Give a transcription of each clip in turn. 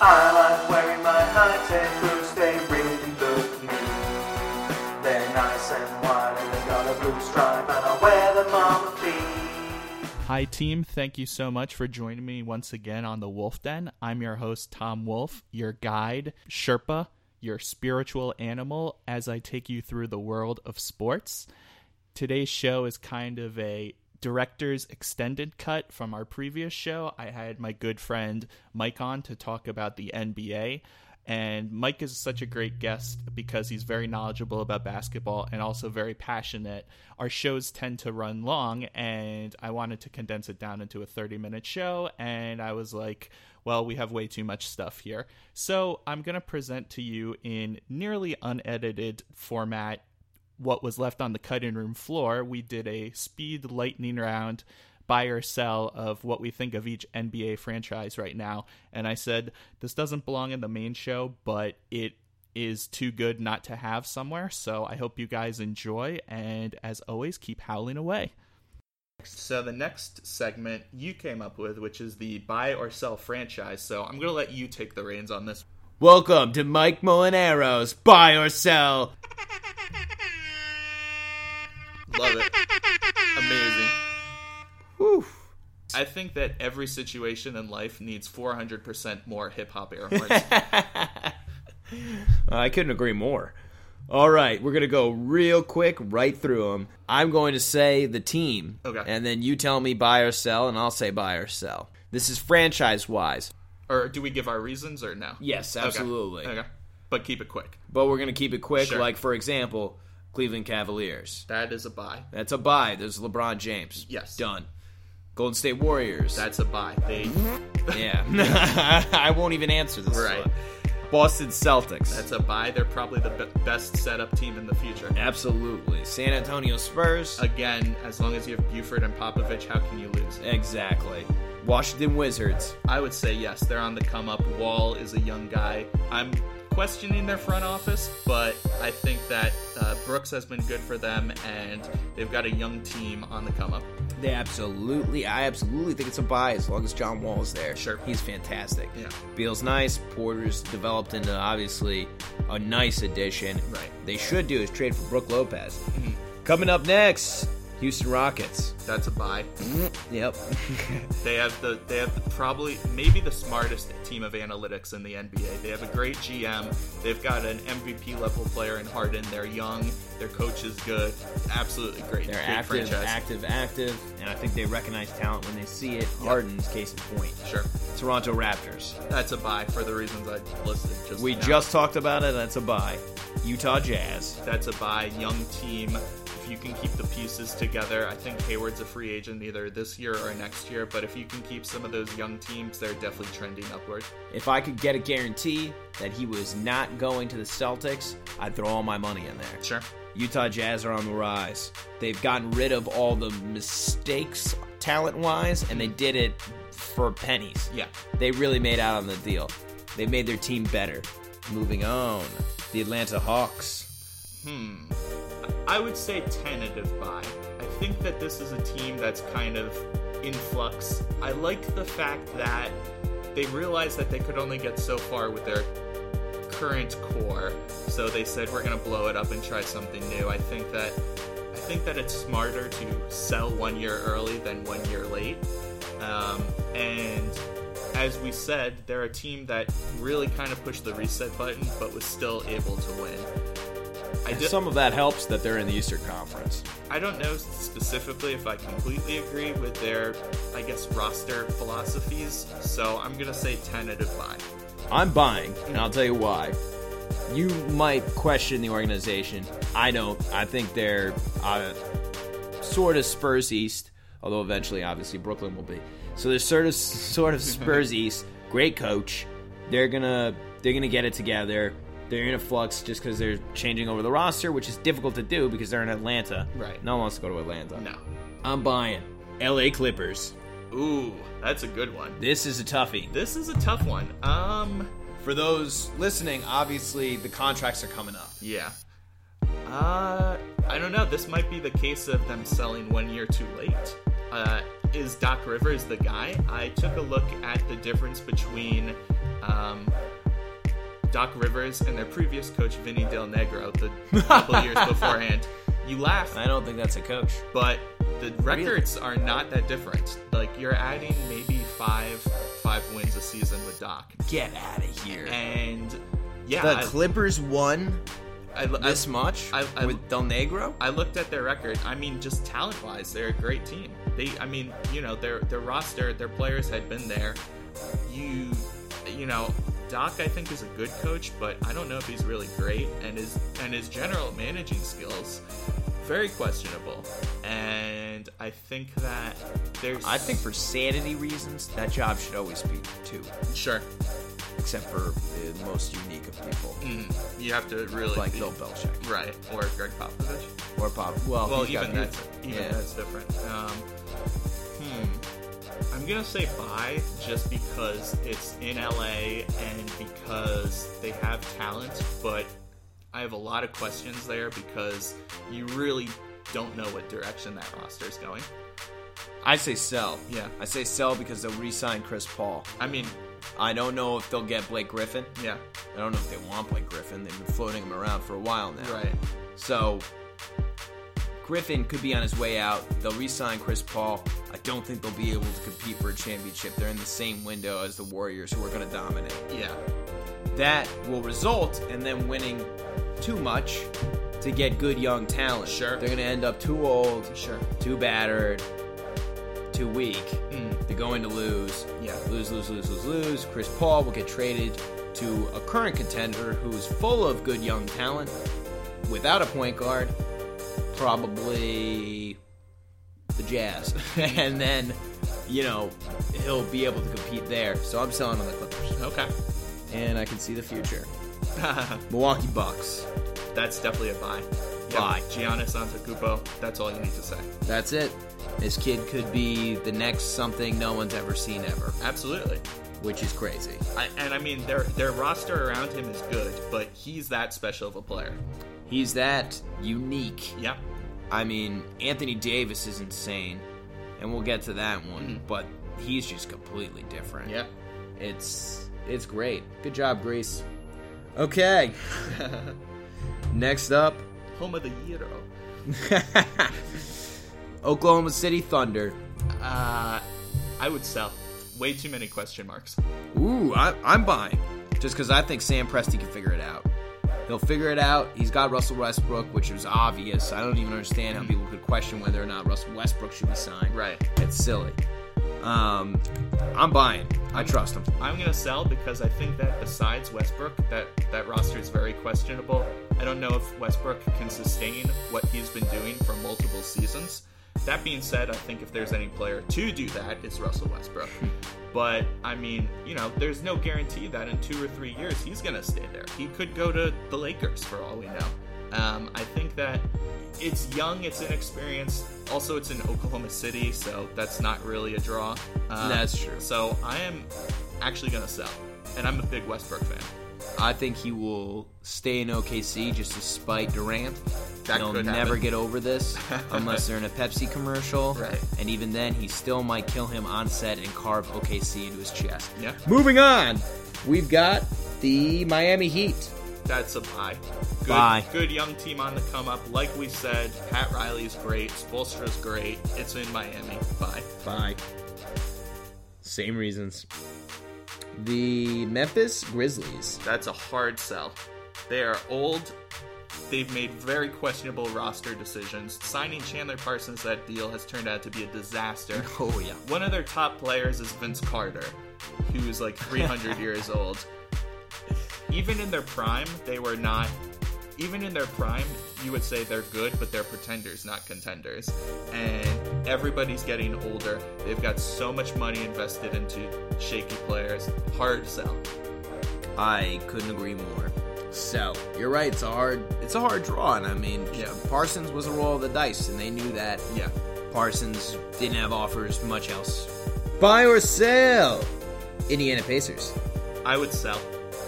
I like wearing my high-tech boots, they really look neat. They're nice and wide and they got a blue stripe and I wear them on my feet. Hi, team. Thank you so much for joining me once again on the Wolf Den. I'm your host, Tom Wolf, your guide, Sherpa, your spiritual animal, as I take you through the world of sports. Today's show is kind of a director's extended cut from our previous show. I had my good friend Mike on to talk about the NBA. And Mike is such a great guest because he's very knowledgeable about basketball and also very passionate. Our shows tend to run long, and I wanted to condense it down into a 30 minute show. And I was like, well, we have way too much stuff here. So I'm going to present to you in nearly unedited format what was left on the cutting room floor. We did a speed lightning round buy or sell of what we think of each NBA franchise right now. And I said, this doesn't belong in the main show, but it is too good not to have somewhere. So I hope you guys enjoy. And as always, keep howling away. So the next segment you came up with, which is the buy or sell franchise. So I'm going to let you take the reins on this. Welcome to Mike Molinaro's Buy or Sell. Love it. Amazing. Whew. I think that every situation in life needs 400% more hip hop air horns. I couldn't agree more. All right, we're going to go real quick right through them. I'm going to say the team. Okay. And then you tell me buy or sell, and I'll say buy or sell. This is franchise wise. or do we give our reasons or no? Yes, Okay. absolutely. Okay. But keep it quick. But we're going to keep it quick. Sure. Like, for example, Cleveland Cavaliers. That is a buy. That's a buy. There's LeBron James. Yes. Done. Golden State Warriors. That's a buy. They yeah. I won't even answer this. Right. one. Boston Celtics. that's a buy. They're probably the be- best setup team in the future. Absolutely. San Antonio Spurs. Again, as long as you have Buford and Popovich, how can you lose? exactly. Washington Wizards. I would say yes, they're on the come up. Wall is a young guy. I'm questioning their front office, but I think that uh, Brooks has been good for them, and they've got a young team on the come up. They absolutely, I absolutely think it's a buy as long as John Wall is there. Sure. He's fantastic. Yeah. Beal's nice. Porter's developed into obviously a nice addition. Right. They should do is trade for Brook Lopez. Coming up next, Houston Rockets. That's a buy. Mm-hmm. Yep. They have the they have the, probably maybe the smartest team of analytics in the NBA. They have a great GM. They've got an MVP level player in Harden. They're young. Their coach is good. Absolutely great. They're great active, franchise. active, active, and I think they recognize talent when they see it. Harden's case in point. Sure, Toronto Raptors. that's a buy for the reasons I listed. Just We now. just talked about it. That's a buy. Utah Jazz. that's a buy. Young team. If you can keep the pieces together, I think Hayward's a free agent either this year or next year. But if you can keep some of those young teams, they're definitely trending upward. If I could get a guarantee that he was not going to the Celtics, I'd throw all my money in there. Sure. Utah Jazz are on the rise. They've gotten rid of all the mistakes talent wise, and they did it for pennies. Yeah. They really made out on the deal. They made their team better. Moving on, the Atlanta Hawks. Hmm. I would say tentative buy. I think that this is a team that's kind of in flux. I like the fact that they realized that they could only get so far with their current core, so they said we're gonna blow it up and try something new. I think that I think that it's smarter to sell one year early than one year late. Um, and as we said, they're a team that really kind of pushed the reset button, but was still able to win. I di- Some of that helps that they're in the Eastern Conference. I don't know specifically if I completely agree with their, I guess, roster philosophies. So I'm gonna say tentative buy. I'm buying, and I'll tell you why. You might question the organization. I don't. I think they're uh, sort of Spurs East, although eventually, obviously, Brooklyn will be. So they're sort of sort of Spurs East. Great coach. They're gonna they're gonna get it together. They're in a flux just because they're changing over the roster, which is difficult to do because they're in Atlanta. Right. No one wants to go to Atlanta. No. I'm buying. L.A. Clippers. Ooh, that's a good one. This is a toughie. This is a tough one. Um, For those listening, obviously the contracts are coming up. yeah. Uh, I don't know. This might be the case of them selling one year too late. Uh, is Doc Rivers the guy? I took a look at the difference between Um, Doc Rivers and their previous coach Vinny Del Negro, the couple years beforehand. You laugh, I don't think that's a coach. but the records are not that different. Like you're adding maybe five five wins a season with Doc, Get out of here. and yeah, the I- Clippers won I, I, this much I- I- with Del Negro. I looked at their record. I mean, just talent wise, they're a great team. They, I mean, you know, their their roster, their players had been there. You, you know, Doc, I think is a good coach, but I don't know if he's really great, and his and his general managing skills very questionable. And I think that there's, I think for sanity reasons, that job should always be two, sure except for the most unique of people, mm, you have to really like be- Bill Belichick right or Gregg Popovich. or Pop. Well, Well, got even that's even yeah. that's different. Um. I'm gonna say bye just because it's in LA and because they have talent, but I have a lot of questions there because you really don't know what direction that roster is going. I say sell. Yeah. I say sell because they'll re-sign Chris Paul. I mean, I don't know if they'll get Blake Griffin. yeah, I don't know if they want Blake Griffin. They've been floating him around for a while now. right. So Griffin could be on his way out. They'll re-sign Chris Paul. I don't think they'll be able to compete for a championship. They're in the same window as the Warriors, who are going to dominate. Yeah, That will result in them winning too much to get good young talent. Sure. They're going to end up too old, sure. too battered, too weak. Mm, They're going to lose. Yeah. Lose, lose, lose, lose, lose. Chris Paul will get traded to a current contender who's full of good young talent without a point guard. Probably the Jazz. and then, you know, he'll be able to compete there. So I'm selling on the Clippers. okay. And I can see the future. Milwaukee Bucks. That's definitely a buy. Buy. Giannis Antetokounmpo. That's all you need to say. That's it. This kid could be the next something no one's ever seen ever, Absolutely. which is crazy. I, and I mean, their their roster around him is good, but he's that special of a player. He's that unique. Yeah, I mean, Anthony Davis is insane, and we'll get to that one, but he's just completely different. yeah. It's it's great. Good job, Greece. Okay. Next up, Home of the Hero. Oklahoma City Thunder. Uh, I would sell. Way too many question marks. Ooh, I, I'm buying. Just because I think Sam Presti can figure it out. He'll figure it out. He's got Russell Westbrook, which is obvious. I don't even understand how people could question whether or not Russell Westbrook should be signed. Right. It's silly. Um, I'm buying. I trust him. I'm gonna sell because I think that besides Westbrook, that that roster is very questionable. I don't know if Westbrook can sustain what he's been doing for multiple seasons. That being said, I think if there's any player to do that, it's Russell Westbrook. But I mean, you know, there's no guarantee that in two or three years he's gonna stay there. He could go to the Lakers for all we know. Um, I think that it's young, it's inexperienced. Also, it's in Oklahoma City, so that's not really a draw. Um, That's true. So I am actually gonna sell, and I'm a big Westbrook fan. I think he will stay in OKC just to spite Durant. That He'll never happen. get over this unless they're in a Pepsi commercial. Right. And even then, he still might kill him on set and carve OKC into his chest. Yeah. Moving on, we've got the Miami Heat. That's a buy. Good, Buy. Good young team on the come up. Like we said, Pat Riley's great. Spoelstra's great. It's in Miami. Buy. Bye. Same reasons. The Memphis Grizzlies. That's a hard sell. They are old. They've made very questionable roster decisions. Signing Chandler Parsons that deal has turned out to be a disaster. Oh yeah. One of their top players is Vince Carter, who's like 300 years old. Even in their prime, they were not. Even in their prime, you would say they're good, but they're pretenders, not contenders. And everybody's getting older. They've got so much money invested into shaky players. Hard sell. I couldn't agree more. So you're right. It's a hard. It's a hard draw, and I mean, Yeah. Parsons was a roll of the dice, and they knew that. Yeah. Parsons didn't have offers much else. Buy or sell. Indiana Pacers. I would sell.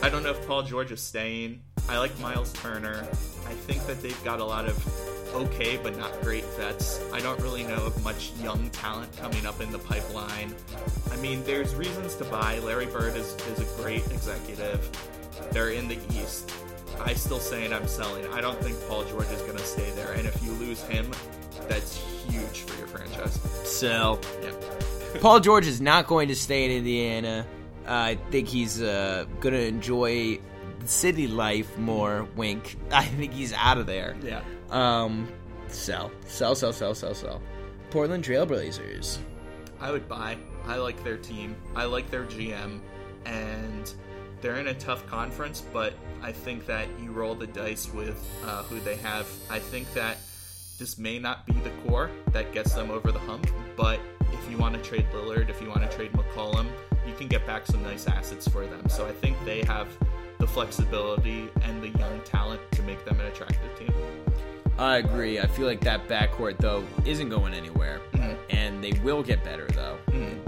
I don't know if Paul George is staying. I like Myles Turner. I think that they've got a lot of okay but not great vets. I don't really know of much young talent coming up in the pipeline. I mean, there's reasons to buy. Larry Bird is, is a great executive. They're in the East. I still saying I'm selling. I don't think Paul George is going to stay there. And if you lose him, that's huge for your franchise. Sell. Yeah. Paul George is not going to stay in Indiana. Uh, I think he's uh, going to enjoy city life more. Wink. I think he's out of there. Yeah. Um, sell, sell, sell, sell, sell, sell. Portland Trailblazers. I would buy. I like their team. I like their GM, and they're in a tough conference. But I think that you roll the dice with uh, who they have. I think that this may not be the core that gets them over the hump. But if you want to trade Lillard, if you want to trade McCollum, you can get back some nice assets for them. So I think they have the flexibility and the young talent to make them an attractive team. I agree. I feel like that backcourt though isn't going anywhere, mm-hmm. and they will get better though. Mm-hmm.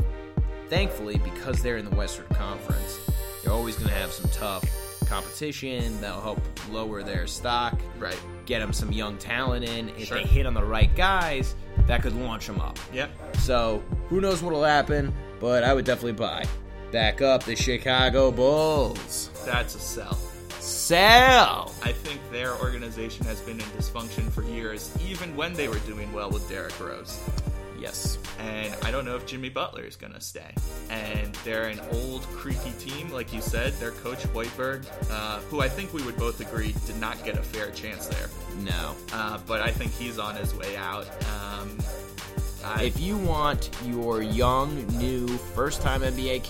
Thankfully, because they're in the Western Conference, they're always going to have some tough competition that'll help lower their stock. Right. Get them some young talent in. If Sure. they hit on the right guys, that could launch them up. Yep. So who knows what'll happen? But I would definitely buy. Back up the Chicago Bulls. That's a sell. Sell. I think their organization has been in dysfunction for years, even when they were doing well with Derrick Rose. Yes. And I don't know if Jimmy Butler is going to stay. And they're an old, creaky team, like you said. Their coach, Hoiberg, uh, who I think we would both agree did not get a fair chance there. No. Uh, but I think he's on his way out. Um, I, If you want your young, new, first time NBA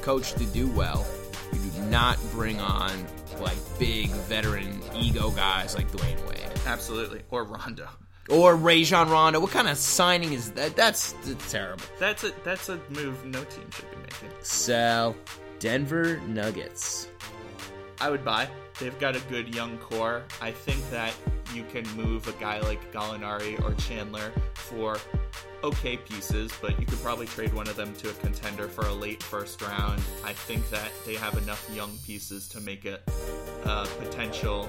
coach to do well, you do not bring on like big veteran ego guys like Dwyane Wade absolutely. Or Rondo. or Rajon Rondo. What kind of signing is that? That's, that's terrible. That's a that's a move no team should be making. So, Denver Nuggets. I would buy. They've got a good young core. I think that you can move a guy like Gallinari or Chandler for okay pieces, but you could probably trade one of them to a contender for a late first round. I think that they have enough young pieces to make it uh, potential.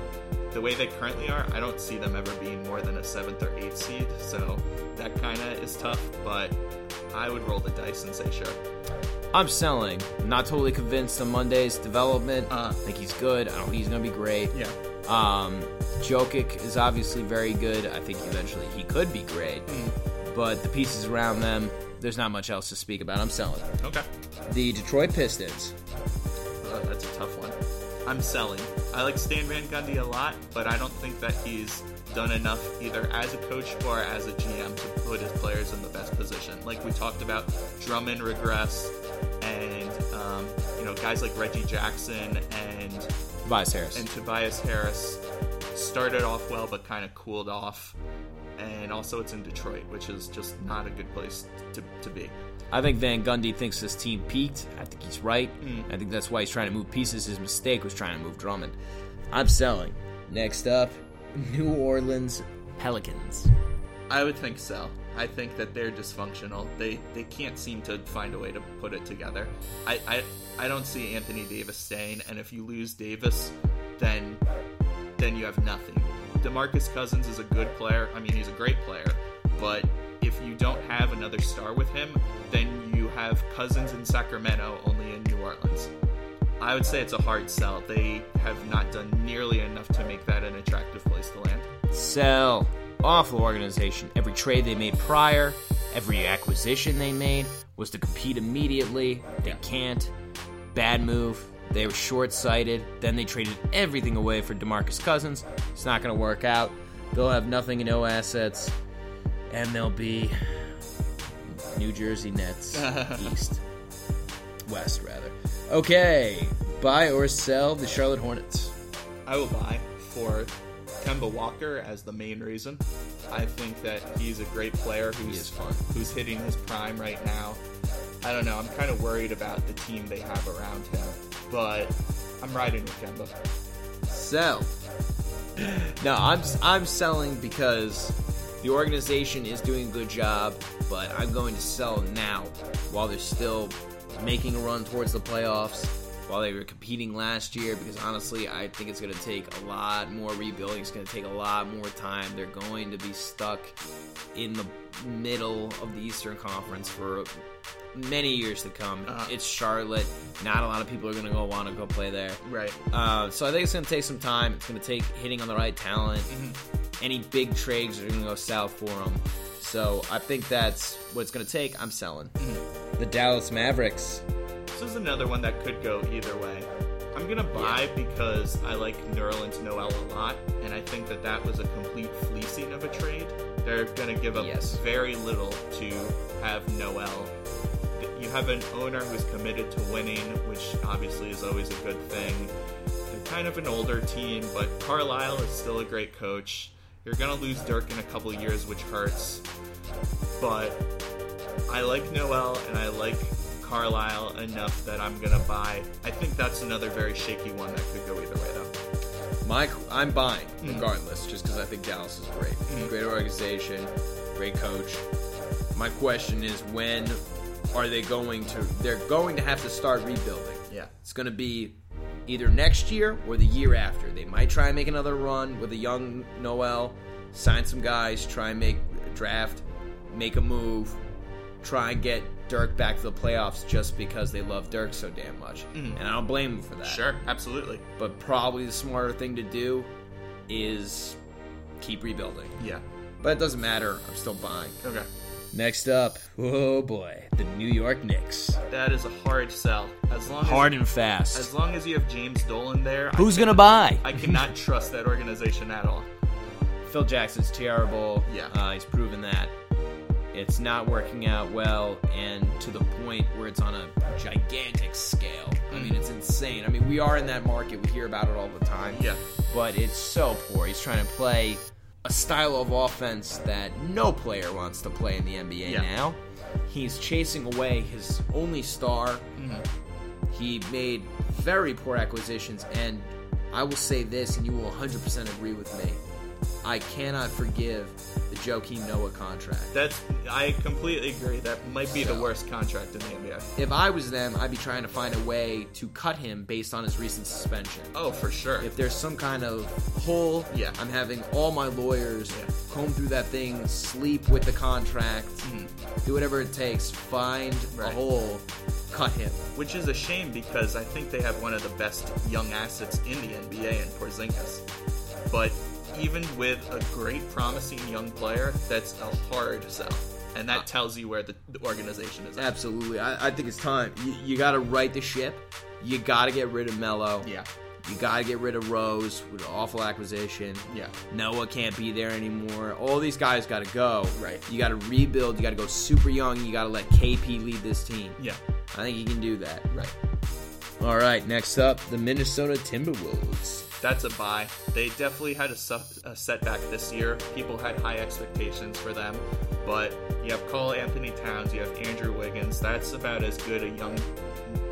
The way they currently are, I don't see them ever being more than a seventh or eighth seed, so that kind of is tough, but I would roll the dice and say sure. I'm selling. Not totally convinced on Mudiay's development. Uh. I think he's good. I don't think he's going to be great. Yeah. Um, Jokic is obviously very good. I think eventually he could be great. But the pieces around them, there's not much else to speak about. I'm selling. Okay. The Detroit Pistons. Uh, that's a tough one. I'm selling. I like Stan Van Gundy a lot, but I don't think that he's done enough either as a coach or as a GM to put his players in the best position. Like we talked about, Drummond regressed, and um, you know guys like Reggie Jackson and Tobias Harris. and Tobias Harris started off well but kind of cooled off. And also, it's in Detroit, which is just not a good place to, to be. I think Van Gundy thinks this team peaked. I think he's right. I think that's why he's trying to move pieces. His mistake was trying to move Drummond. I'm selling. Next up, New Orleans Pelicans. I would think so. I think that they're dysfunctional. They they can't seem to find a way to put it together. I I, I don't see Anthony Davis staying, and if you lose Davis, then then you have nothing. DeMarcus Cousins is a good player. I mean, he's a great player, but if you don't have another star with him, then you have Cousins in Sacramento, only in New Orleans. I would say it's a hard sell. They have not done nearly enough to make that an attractive place to land. Sell. Awful organization. Every trade they made prior, every acquisition they made was to compete immediately. They can't. Bad move. They were short sighted. Then they traded everything away for DeMarcus Cousins. It's not going to work out. They'll have nothing and no assets. And they'll be New Jersey Nets East. West, rather. Okay. Buy or sell the Charlotte Hornets. I will buy for Kemba Walker as the main reason. I think that he's a great player who's is fun. who's hitting his prime right now. I don't know. I'm kind of worried about the team they have around him, but I'm riding with Kemba. sell. No, I'm I'm selling because the organization is doing a good job, but I'm going to sell now while they're still making a run towards the playoffs. while they were competing last year because honestly, I think it's going to take a lot more rebuilding. It's going to take a lot more time. They're going to be stuck in the middle of the Eastern Conference for many years to come. Uh-huh. It's Charlotte. Not a lot of people are going to go want to go play there. Right. Uh, so I think it's going to take some time. It's going to take hitting on the right talent. Any big trades are going to go south for them. So I think that's what it's going to take. I'm selling. The Dallas Mavericks. This is another one that could go either way. I'm gonna buy because I like Nerlens Noel a lot, and I think that that was a complete fleecing of a trade. They're gonna give up Yes. very little to have Noel. You have an owner who's committed to winning, which obviously is always a good thing. They're kind of an older team, but Carlisle is still a great coach. You're gonna lose Dirk in a couple years, which hurts, but I like Noel and I like Carlisle enough that I'm gonna buy. I think that's another very shaky one that could go either way though. My, I'm buying mm-hmm. regardless, just because I think Dallas is great. Mm-hmm. Great organization, great coach. My question is, when are they going to? They're going to have to start rebuilding. Yeah. It's going to be either next year or the year after. They might try and make another run with a young Noel, sign some guys, try and make a draft, make a move, try and get Dirk back to the playoffs just because they love Dirk so damn much. And I don't blame them for that. Sure, absolutely. But probably the smarter thing to do is keep rebuilding. Yeah. But it doesn't matter. I'm still buying. Okay. Next up, oh boy, the New York Knicks. That is a hard sell. As long Hard as, and fast. as long as you have James Dolan there, Who's gonna buy? I cannot trust that organization at all. Phil Jackson's terrible. Yeah. Uh, he's proven that. It's not working out well, and to the point where it's on a gigantic scale. I mean, it's insane. I mean, we are in that market. We hear about it all the time. Yeah. But it's so poor. He's trying to play a style of offense that no player wants to play in the NBA Yeah. now. He's chasing away his only star. Mm-hmm. He made very poor acquisitions, and I will say this, and you will 100% agree with me. I cannot forgive the Joakim Noah contract. That's I completely agree. That might be the worst contract in the NBA. If I was them, I'd be trying to find a way to cut him based on his recent suspension. Oh, for sure. If there's some kind of hole, Yeah. I'm having all my lawyers Yeah. comb through that thing, sleep with the contract, do whatever it takes, find a Mm-hmm. Hole, cut him. Which is a shame because I think they have one of the best young assets in the NBA in Porzingis. But even with a great, promising young player, that's a hard sell. And that tells you where the, the organization is at. Absolutely. I, I think it's time. You, you got to right the ship. You got to get rid of Melo. Yeah. You got to get rid of Rose with an awful acquisition. Yeah. Noah can't be there anymore. All these guys got to go. Right. You got to rebuild. You got to go super young. You got to let KP lead this team. Yeah. I think he can do that. Right. All right. Next up, the Minnesota Timberwolves. That's a buy. They definitely had a, su- a setback this year. People had high expectations for them, but you have Karl-Anthony Towns, you have Andrew Wiggins. That's about as good a young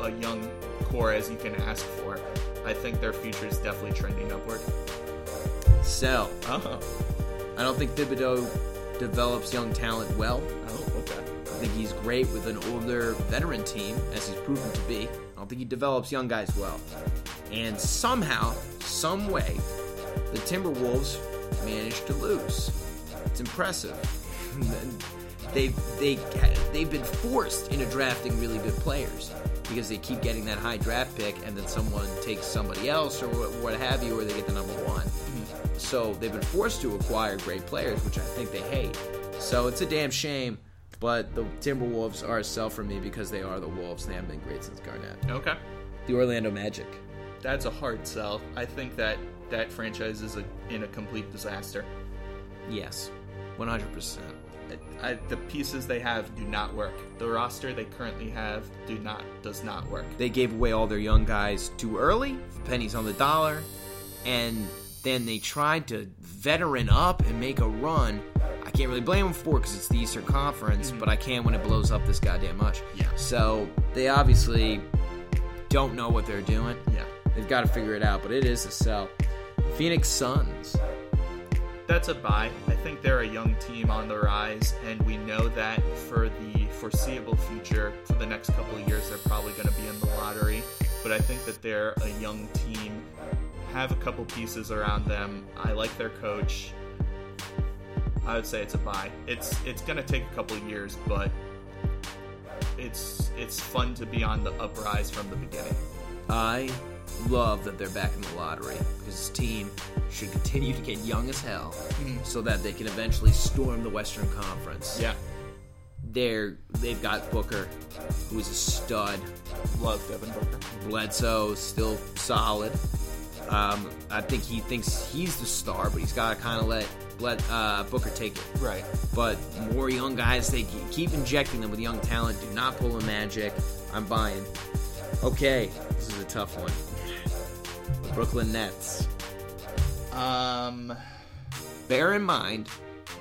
a young core as you can ask for. I think their future is definitely trending upward. Sell. Oh, uh-huh. I don't think Thibodeau develops young talent well. oh, okay. I think he's great with an older veteran team, as he's proven to be. I don't think he develops young guys well. And somehow, some way, the Timberwolves managed to lose. It's impressive. They've, they they've been forced into drafting really good players because they keep getting that high draft pick, and then someone takes somebody else or what, what have you, or they get the number one. Mm-hmm. So they've been forced to acquire great players, which I think they hate. So it's a damn shame. But the Timberwolves are a sell for me because they are the Wolves. They haven't been great since Garnett. Okay. The Orlando Magic. That's a hard sell. I think that that franchise is a, in a complete disaster. Yes, 100%. I, the pieces they have do not work. The roster they currently have do not does not work. They gave away all their young guys too early, pennies on the dollar, and then they tried to veteran up and make a run. I can't really blame them for because it's the Eastern Conference, mm-hmm. but I can when it blows up this goddamn much. Yeah. So they obviously don't know what they're doing. Yeah. They've got to figure it out, but it is a sell. Phoenix Suns. That's a buy. I think they're a young team on the rise, and we know that for the foreseeable future, for the next couple of years, they're probably going to be in the lottery. but I think that they're a young team, have a couple pieces around them. I like their coach. I would say it's a buy. It's it's gonna take a couple of years, but it's it's fun to be on the uprise from the beginning. I love that they're back in the lottery because this team should continue to get young as hell so that they can eventually storm the Western Conference. Yeah, They're they've got Booker, who is a stud. love Devin Booker. Bledsoe still solid. Um, I think he thinks he's the star, but he's got to kind of let let uh, Booker take it. Right. But more young guys, they keep injecting them with young talent. Do not pull a magic. I'm buying. Okay, this is a tough one. Brooklyn Nets. Um, Bear in mind,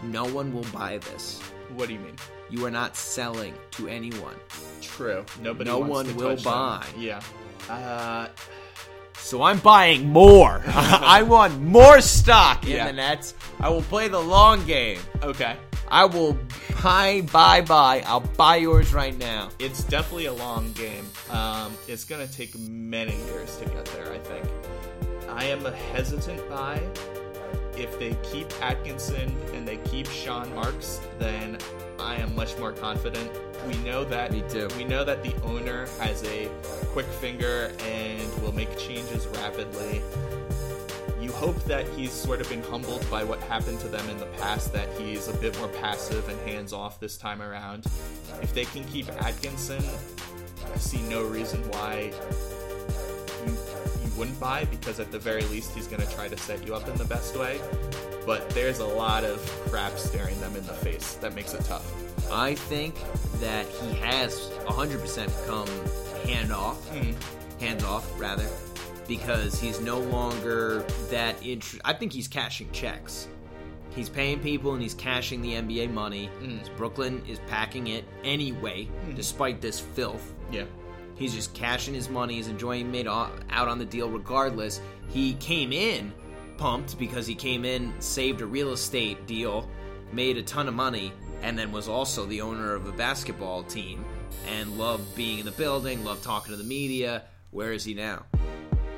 no one will buy this. what do you mean? You are not selling to anyone. True. Nobody. No one to will touch them. buy. Yeah. Uh, So I'm buying more. I want more stock in Yeah. the Nets. I will play the long game. okay. I will buy, buy, buy. I'll buy yours right now. It's definitely a long game. Um, it's gonna take many years to get there. I think. I am a hesitant buy. If they keep Atkinson and they keep Sean Marks, then I am much more confident. We know that Me too. We know that the owner has a quick finger and will make changes rapidly. You hope that he's sort of been humbled by what happened to them in the past, that he's a bit more passive and hands off this time around. If they can keep Atkinson, I see no reason why wouldn't buy, because at the very least, he's going to try to set you up in the best way. But there's a lot of crap staring them in the face that makes it tough. I think that he has 100% become hand off, hmm. hands off rather, because he's no longer that I think he's cashing checks. He's paying people and he's cashing the NBA money. Hmm. Brooklyn is packing it anyway, hmm. despite this filth. Yeah. He's just cashing his money. He's enjoying made out on the deal regardless. He came in pumped because he came in, saved a real estate deal, made a ton of money, and then was also the owner of a basketball team and loved being in the building, loved talking to the media. Where is he now?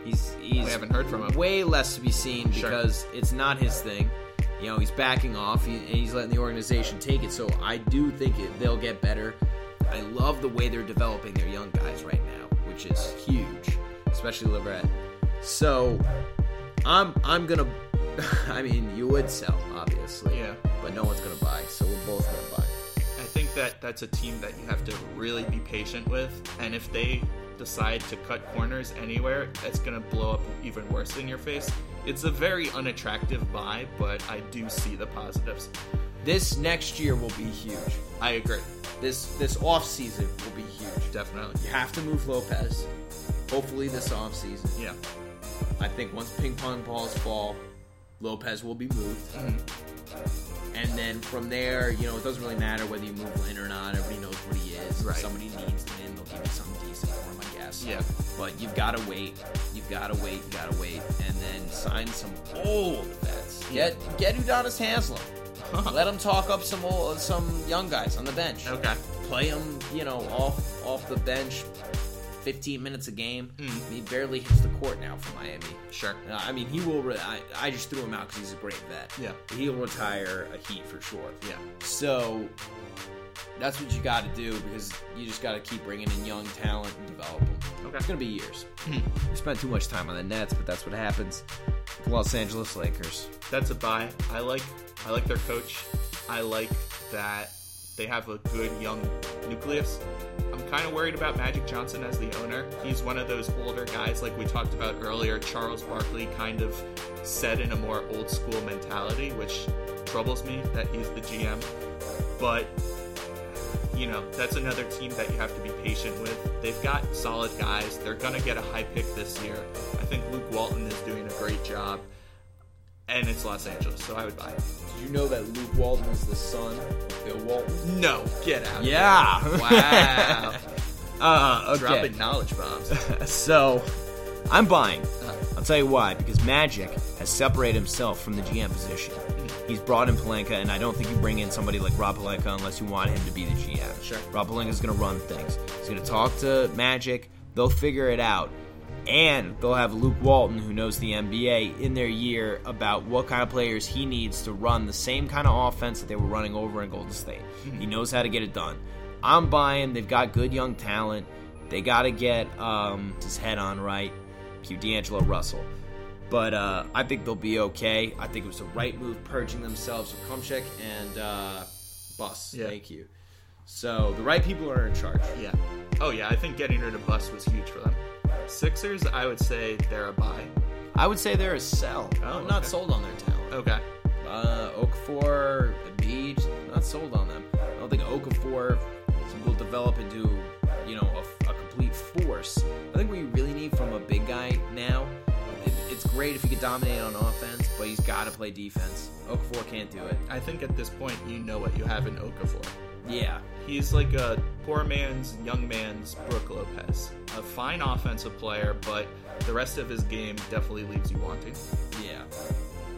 He's he's We haven't heard from him. way less to be seen Sure. because it's not his thing. You know, he's backing off he, and he's letting the organization take it. So I do think it, they'll get better. I love the way they're developing their young guys right now, which is huge, especially LeVert. So I'm I'm gonna. I mean, you would sell, obviously, Yeah. but no one's gonna buy. So we're both gonna buy. I think that that's a team that you have to really be patient with, and if they decide to cut corners anywhere, it's to blow up even worse in your face. It's a very unattractive buy, but I do see the positives. This next year will be huge. I agree. This this off season will be huge. Definitely. You have to move Lopez. Hopefully this off season. Yeah. I think once ping pong balls fall, Lopez will be moved. Mm-hmm. And then from there, you know, it doesn't really matter whether you move Lin or not. Everybody knows what he is. Right. If somebody needs Lin, they'll give you something decent for him, I guess. Yeah. But you've got to wait. You've got to wait. You've got to wait, and then sign some old vets. Get get Udonis Haslem. Let him talk up some old, some young guys on the bench. Okay. Play him, you know, off off the bench, 15 minutes a game. Mm. He barely hits the court now for Miami. Sure. Uh, I mean, he will. Re- I, I just threw him out because he's a great vet. Yeah. he'll retire a Heat for sure. Yeah. So that's what you got to do because you just got to keep bringing in young talent and develop them. Okay. It's gonna be years. Hmm. we spent too much time on the Nets, but that's what happens. The Los Angeles Lakers. That's a buy. I like I like their coach. I like that they have a good young nucleus. I'm kind of worried about Magic Johnson as the owner. He's one of those older guys, like we talked about earlier. Charles Barkley kind of set in a more old school mentality, which troubles me that he's the GM. But you know, that's another team that you have to be patient with. They've got solid guys. They're going to get a high pick this year. I think Luke Walton is doing a great job. And it's Los Angeles, so I would buy it. Did you know that Luke Walton is the son of Bill Walton? No, get out. Yeah. Wow. Uh, okay. Dropping knowledge bombs. So, I'm buying. I'll tell you why. Because Magic has separated himself from the GM position. He's brought in Pelinka, and I don't think you bring in somebody like Rob Pelinka unless you want him to be the GM. Sure. Rob Pelinka's going to run things. He's going to talk to Magic. They'll figure it out. And they'll have Luke Walton, who knows the NBA, in their year about what kind of players he needs to run the same kind of offense that they were running over in Golden State. He knows how to get it done. I'm buying. They've got good young talent. They got to get um, his head on right. Cue D'Angelo Russell. But uh, I think they'll be okay. I think it was the right move purging themselves with Kupchak and uh, Buss. Yeah. Thank you. So the right people are in charge. Yeah. Oh yeah, I think getting rid of Buss was huge for them. Sixers, I would say they're a buy. I would say they're a sell. Oh, I'm not okay. sold on their talent. Okay. Uh, Okafor, Embiid, not sold on them. I don't think Okafor will develop into, you know, a, a complete force. I think what you really need from a big guy now, great if he could dominate on offense, but he's got to play defense. Okafor can't do it. I think at this point you know what you have in Okafor. Yeah, He's like a poor man's, young man's Brook Lopez. A fine offensive player, but the rest of his game definitely leaves you wanting. yeah.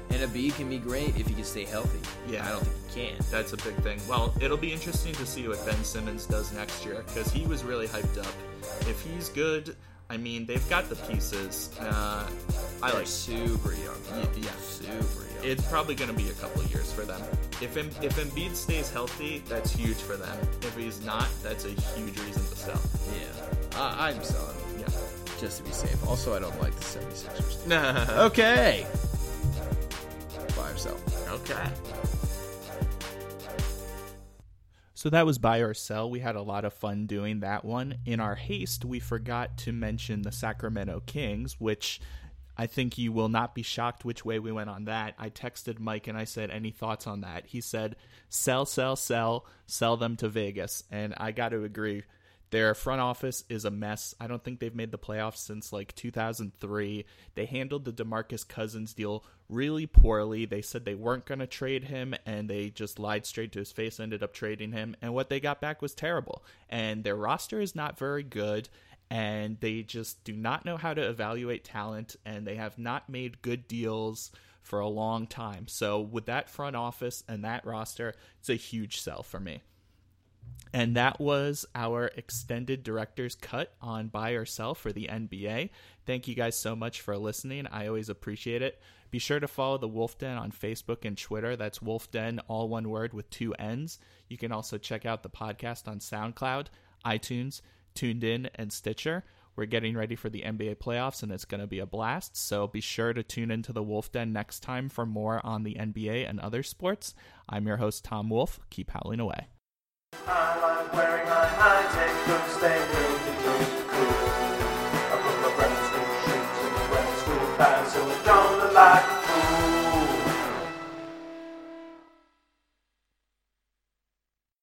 And Embiid can be great if he can stay healthy. Yeah. I don't think he can. That's a big thing. Well, it'll be interesting to see what Ben Simmons does next year because he was really hyped up. If he's good, I mean, they've got the pieces. Uh, I They're like. super young. Yeah. super young. It's probably going to be a couple years for them. If Em- if Embiid stays healthy, that's huge for them. If he's not, that's a huge reason to sell. yeah, I I'm selling. Yeah. just to be safe. Also, I don't like the 76ers. okay. Okay. Buy or sell. So that was buy or sell. We had a lot of fun doing that one. In our haste, we forgot to mention the Sacramento Kings, which I think you will not be shocked which way we went on that. I texted Mike and I said, Any thoughts on that? He said, Sell, sell, sell, sell them to Vegas. And I got to agree. Their front office is a mess. I don't think they've made the playoffs since like 2003. They handled the DeMarcus Cousins deal really poorly. They said they weren't going to trade him and they just lied straight to his face, ended up trading him. And what they got back was terrible. And their roster is not very good. And they just do not know how to evaluate talent. And they have not made good deals for a long time. So, with that front office and that roster, it's a huge sell for me. And that was our extended director's cut on buy or sell for the NBA. Thank you guys so much for listening. I always appreciate it. Be sure to follow the Wolf Den on Facebook and Twitter. That's Wolf Den, all one word with two N's. You can also check out the podcast on SoundCloud, iTunes, TuneIn, and Stitcher. We're getting ready for the NBA playoffs and it's going to be a blast. So be sure to tune into the Wolf Den next time for more on the NBA and other sports. I'm your host, Tom Wolf. Keep howling away. I like wearing my high tech boots, they really look cool. I put my brown school shoes and my brown school pants, so I don't look